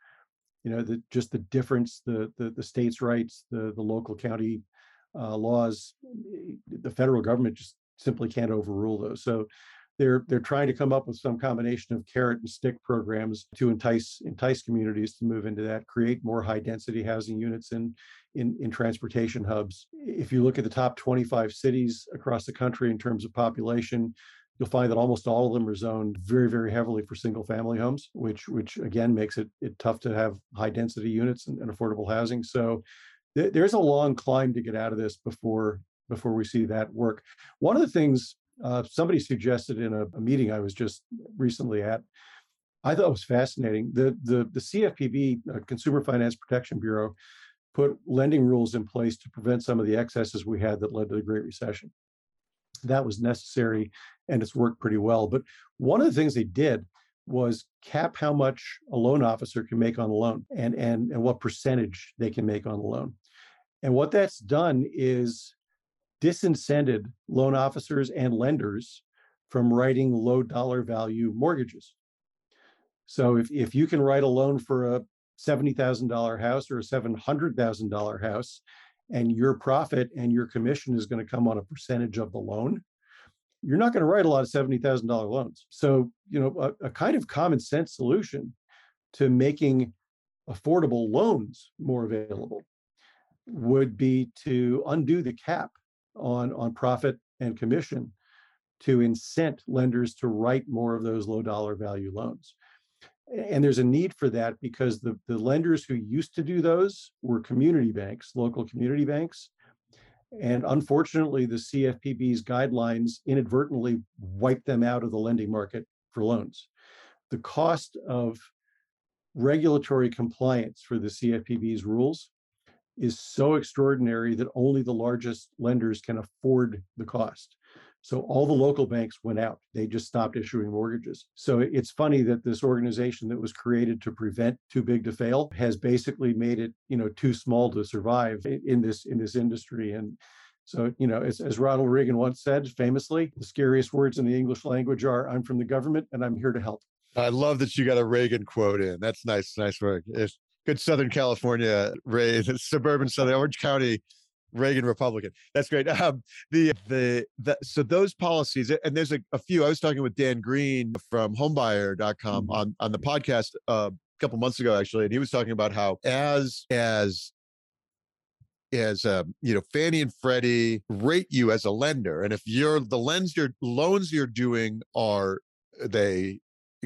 you know the just the difference the the, the states' rights, the the local county uh, laws, the federal government just simply can't overrule those. So they're they're trying to come up with some combination of carrot and stick programs to entice entice communities to move into that, create more high density housing units in in, in transportation hubs. If you look at the top 25 cities across the country in terms of population, you'll find that almost all of them are zoned very very heavily for single family homes, which which again makes it, it tough to have high density units and, and affordable housing. So th- there's a long climb to get out of this before before we see that work. One of the things uh, somebody suggested in a, a, meeting I was just recently at. I thought it was fascinating. The the the CFPB, uh, Consumer Finance Protection Bureau, put lending rules in place to prevent some of the excesses we had that led to the Great Recession. That was necessary, and it's worked pretty well. But one of the things they did was cap how much a loan officer can make on a loan and and and what percentage they can make on the loan. And what that's done is disincented loan officers and lenders from writing low dollar value mortgages. So if, if you can write a loan for a $70,000 house or a $700,000 house, and your profit and your commission is going to come on a percentage of the loan, you're not going to write a lot of $70,000 loans. So, you know, a, a kind of common sense solution to making affordable loans more available would be to undo the cap on, on profit and commission to incent lenders to write more of those low dollar value loans. And there's a need for that because the, the lenders who used to do those were community banks, local community banks. And unfortunately, the CFPB's guidelines inadvertently wiped them out of the lending market for loans. The cost of regulatory compliance for the CFPB's rules is so extraordinary that only the largest lenders can afford the cost. So all the local banks went out. They just stopped issuing mortgages. So it's funny that this organization that was created to prevent too big to fail has basically made it, you know, too small to survive in this in this industry. And so, you know, as, as Ronald Reagan once said famously, the scariest words in the English language are I'm from the government and I'm here to help. I love that you got a Reagan quote in. That's nice, nice work. It's, good Southern California, Ray, suburban Southern Orange County Reagan Republican. That's great. Um, the, the the so those policies, and there's a, a few. I was talking with Dan Green from Homebuyer.com mm-hmm. on on the podcast uh, a couple months ago, actually, and he was talking about how as as as uh, you know fannie and freddie rate you as a lender and if you're the lens your loans you're doing are they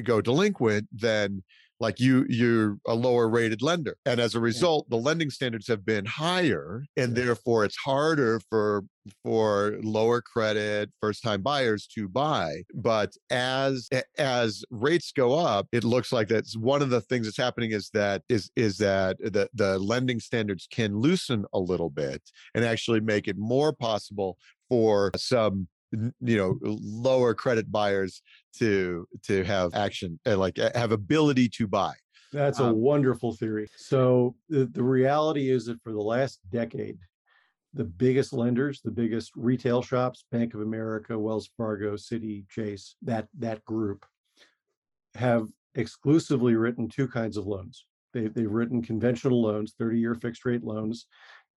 go delinquent then like you you're a lower rated lender and as a result the lending standards have been higher and therefore it's harder for for lower credit first time buyers to buy but as as rates go up it looks like that's one of the things that's happening is that is is that the the lending standards can loosen a little bit and actually make it more possible for some you know lower credit buyers to to have action and like have ability to buy that's a um, wonderful theory so the, the reality is that for the last decade the biggest lenders the biggest retail shops bank of america wells fargo Citi chase that that group have exclusively written two kinds of loans. They, they've written conventional loans, 30 year fixed rate loans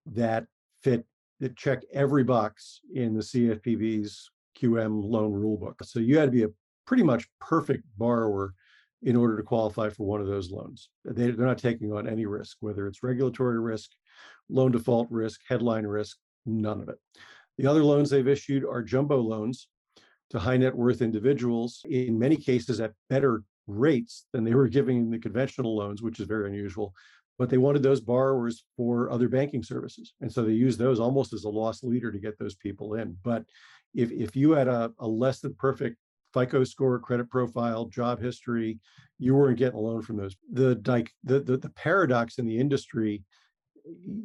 that fit, that check every box in the CFPB's QM loan rulebook. So you had to be a pretty much perfect borrower in order to qualify for one of those loans. They, they're not taking on any risk, whether it's regulatory risk, loan default risk, headline risk, none of it. The other loans they've issued are jumbo loans to high net worth individuals, in many cases at better rates than they were giving in the conventional loans, which is very unusual. But they wanted those borrowers for other banking services. And so they used those almost as a loss leader to get those people in. But if, if you had a, a less than perfect FICO score, credit profile, job history, you weren't getting a loan from those. The the, the the paradox in the industry,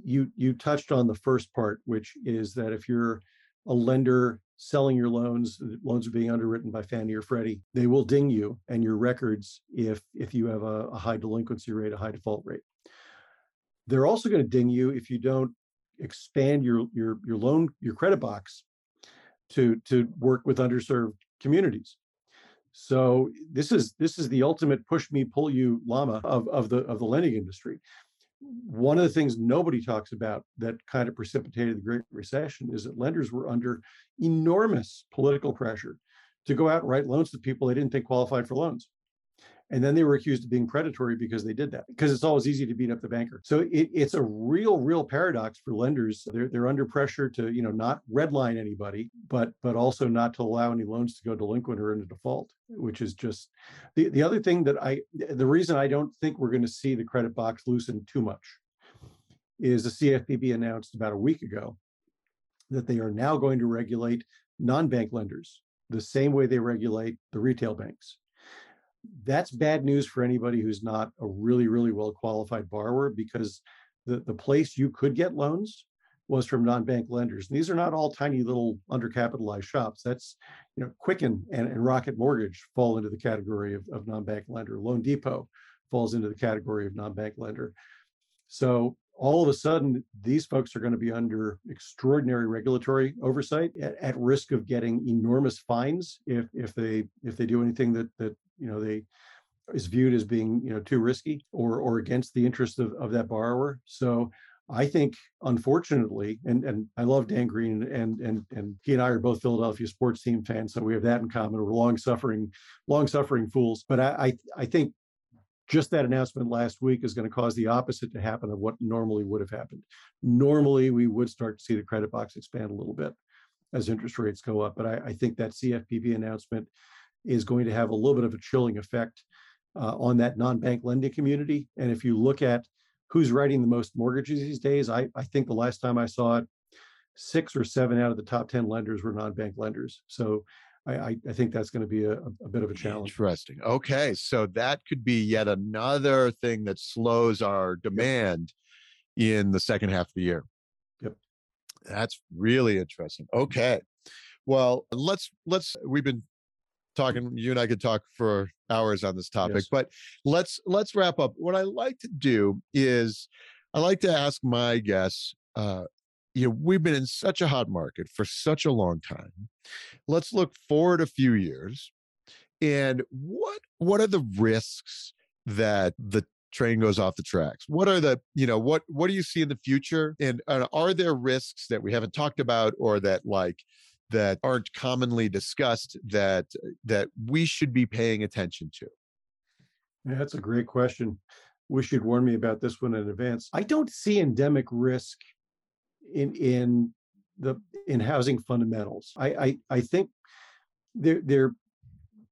you you touched on the first part, which is that if you're a lender selling your loans, loans are being underwritten by Fannie or Freddie, they will ding you and your records if if you have a, a high delinquency rate, a high default rate. They're also going to ding you if you don't expand your your your loan your credit box to to work with underserved communities. So this is this is the ultimate push me pull you llama of, of the of the lending industry. One of the things nobody talks about that kind of precipitated the Great Recession is that lenders were under enormous political pressure to go out and write loans to people they didn't think qualified for loans and then they were accused of being predatory because they did that because it's always easy to beat up the banker. So it, it's a real real paradox for lenders. They're, they're under pressure to you know not redline anybody but but also not to allow any loans to go delinquent or into default which is just the, the other thing that i the reason i don't think we're going to see the credit box loosen too much is the cfpb announced about a week ago that they are now going to regulate non-bank lenders the same way they regulate the retail banks that's bad news for anybody who's not a really, really well qualified borrower because the, the place you could get loans was from non-bank lenders. And these are not all tiny little undercapitalized shops. That's, you know, Quicken and, and Rocket Mortgage fall into the category of, of non-bank lender. loanDepot falls into the category of non-bank lender. So all of a sudden, these folks are going to be under extraordinary regulatory oversight, at, at risk of getting enormous fines if if they if they do anything that that you know they is viewed as being you know too risky or or against the interest of, of that borrower so I think, unfortunately, and and I love Dan Green, and and and he and I are both Philadelphia sports team fans, so we have that in common. We're long suffering, long suffering fools. But I I, I think just that announcement last week is going to cause the opposite to happen of what normally would have happened. Normally, we would start to see the credit box expand a little bit as interest rates go up. But I, I think that CFPB announcement is going to have a little bit of a chilling effect uh, on that non-bank lending community. And if you look at who's writing the most mortgages these days, I, I think the last time I saw it, six or seven out of the top 10 lenders were non-bank lenders. So I, I, think that's going to be a, a bit of a challenge. Interesting. Okay. So that could be yet another thing that slows our demand yep. in the second half of the year. Yep. That's really interesting. Okay. Well, let's let's we've been talking you and i could talk for hours on this topic yes. but let's let's wrap up what i like to do is i like to ask my guests uh you know we've been in such a hot market for such a long time let's look forward a few years and what what are the risks that the train goes off the tracks what are the you know what what do you see in the future and uh, are there risks that we haven't talked about or that like that aren't commonly discussed that that we should be paying attention to? Yeah, that's a great question. Wish you'd warned me about this one in advance. I don't see endemic risk in in the in housing fundamentals. I I, I think there there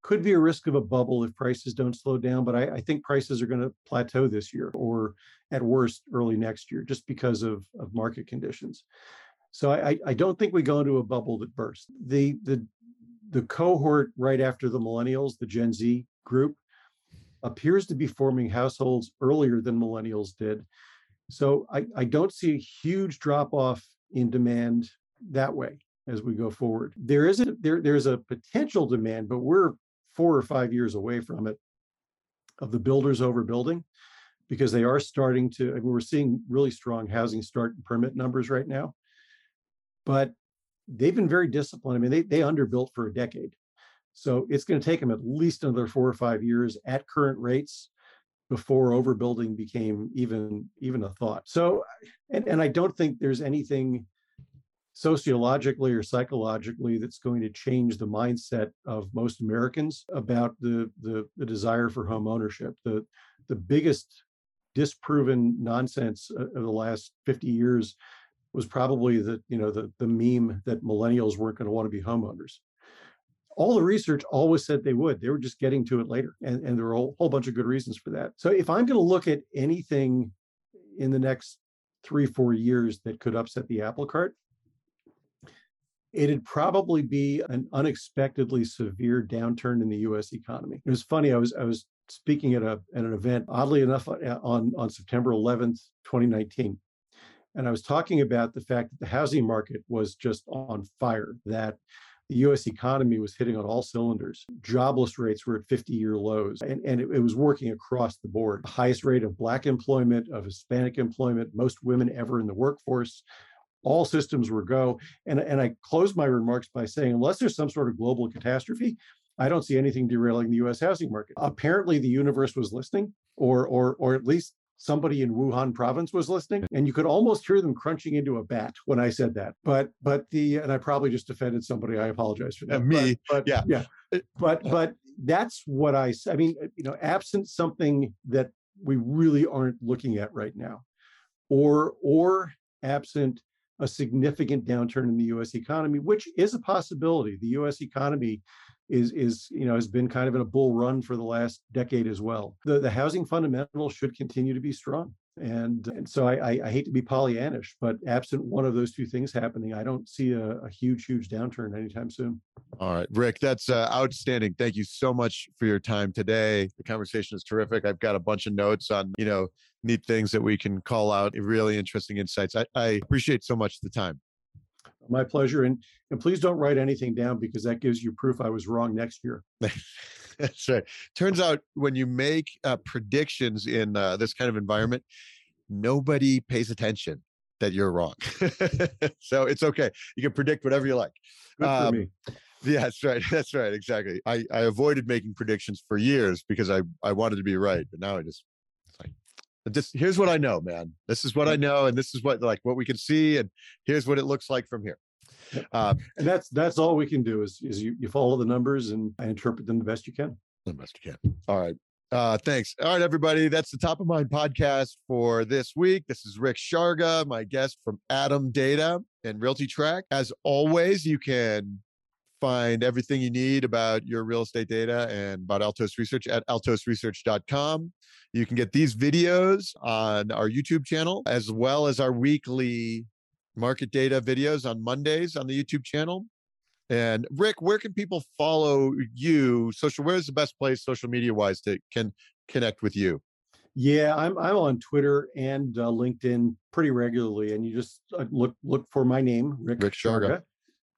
could be a risk of a bubble if prices don't slow down, but I, I think prices are going to plateau this year or at worst early next year just because of, of market conditions. So I, I don't think we go into a bubble that bursts. The the the cohort right after the millennials, the Gen Z group, appears to be forming households earlier than millennials did. So I, I don't see a huge drop off in demand that way as we go forward. There is a there there's a potential demand, but we're four or five years away from it of the builders overbuilding because they are starting to I mean, we're seeing really strong housing start and permit numbers right now but they've been very disciplined. I mean, they they underbuilt for a decade. So it's going to take them at least another four or five years at current rates before overbuilding became even even a thought. So, and and I don't think there's anything sociologically or psychologically that's going to change the mindset of most Americans about the the, the desire for home ownership. The the biggest disproven nonsense uh, of the last 50 years was probably the you know the the meme that millennials weren't going to want to be homeowners all the research always said they would. They were just getting to it later. And, and there were a whole, whole bunch of good reasons for that. So if I'm going to look at anything in the next three, four years that could upset the apple cart, it'd probably be an unexpectedly severe downturn in the US economy. It was funny, I was I was speaking at a at an event, oddly enough, uh, on, on September 11th, 2019. And I was talking about the fact that the housing market was just on fire, that the US economy was hitting on all cylinders. Jobless rates were at 50 year lows, and, and it, it, was working across the board. The highest rate of Black employment, of Hispanic employment, most women ever in the workforce. All systems were go. And, and I closed my remarks by saying, unless there's some sort of global catastrophe, I don't see anything derailing the US housing market. Apparently, the universe was listening, or, or, or at least somebody in Wuhan province was listening and you could almost hear them crunching into a bat when I said that. But but the and I probably just offended somebody. I apologize for that. me. But, but yeah. Yeah. But but that's what I I mean, you know, absent something that we really aren't looking at right now or or absent a significant downturn in the US economy, which is a possibility. The US economy is is you know has been kind of in a bull run for the last decade as well. The the housing fundamentals should continue to be strong. And, and so I, I, I hate to be Pollyannish, but absent one of those two things happening, I don't see a, a huge, huge downturn anytime soon. All right, Rick, that's uh, outstanding. Thank you so much for your time today. The conversation is terrific. I've got a bunch of notes on, you know, neat things that we can call out, really interesting insights. I, I appreciate so much the time. My pleasure. And and please don't write anything down because that gives you proof I was wrong next year. That's right. Turns out when you make uh, predictions in uh, this kind of environment, nobody pays attention that you're wrong. so it's okay. You can predict whatever you like. Good um, for me. Yeah, that's right. That's right. Exactly. I, I avoided making predictions for years because I, I wanted to be right, but now I just just here's what I know, man. This is what I know, and this is what like what we can see, and here's what it looks like from here. Um, and that's that's all we can do is is you, you follow the numbers and I interpret them the best you can. The best you can. All right. Uh, thanks. All right, everybody. That's the Top of Mind podcast for this week. This is Rick Sharga, my guest from ATTOM Data and RealtyTrac. As always, you can find everything you need about your real estate data and about Altos Research at altosresearch.com. You can get these videos on our YouTube channel as well as our weekly market data videos on Mondays on the YouTube channel. And Rick, where can people follow you? Social, where's the best place social media wise to can connect with you? Yeah, I'm I'm on Twitter and uh, LinkedIn pretty regularly, and you just uh, look look for my name, Rick, Rick Sharga. Sharga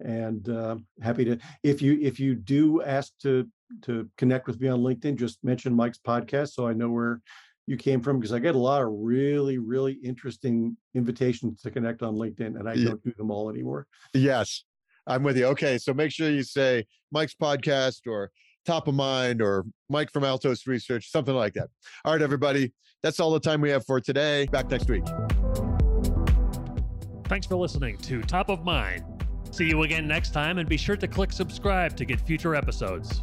and uh, happy to if you if you do ask to to connect with me on linkedin just mention mike's podcast so i know where you came from because i get a lot of really really interesting invitations to connect on linkedin and i yeah. don't do them all anymore. Yes i'm with you. Okay so make sure you say mike's podcast or top of mind or mike from altos research something like that. All right everybody that's all the time we have for today. Back next week. Thanks for listening to top of mind See you again next time, and be sure to click subscribe to get future episodes.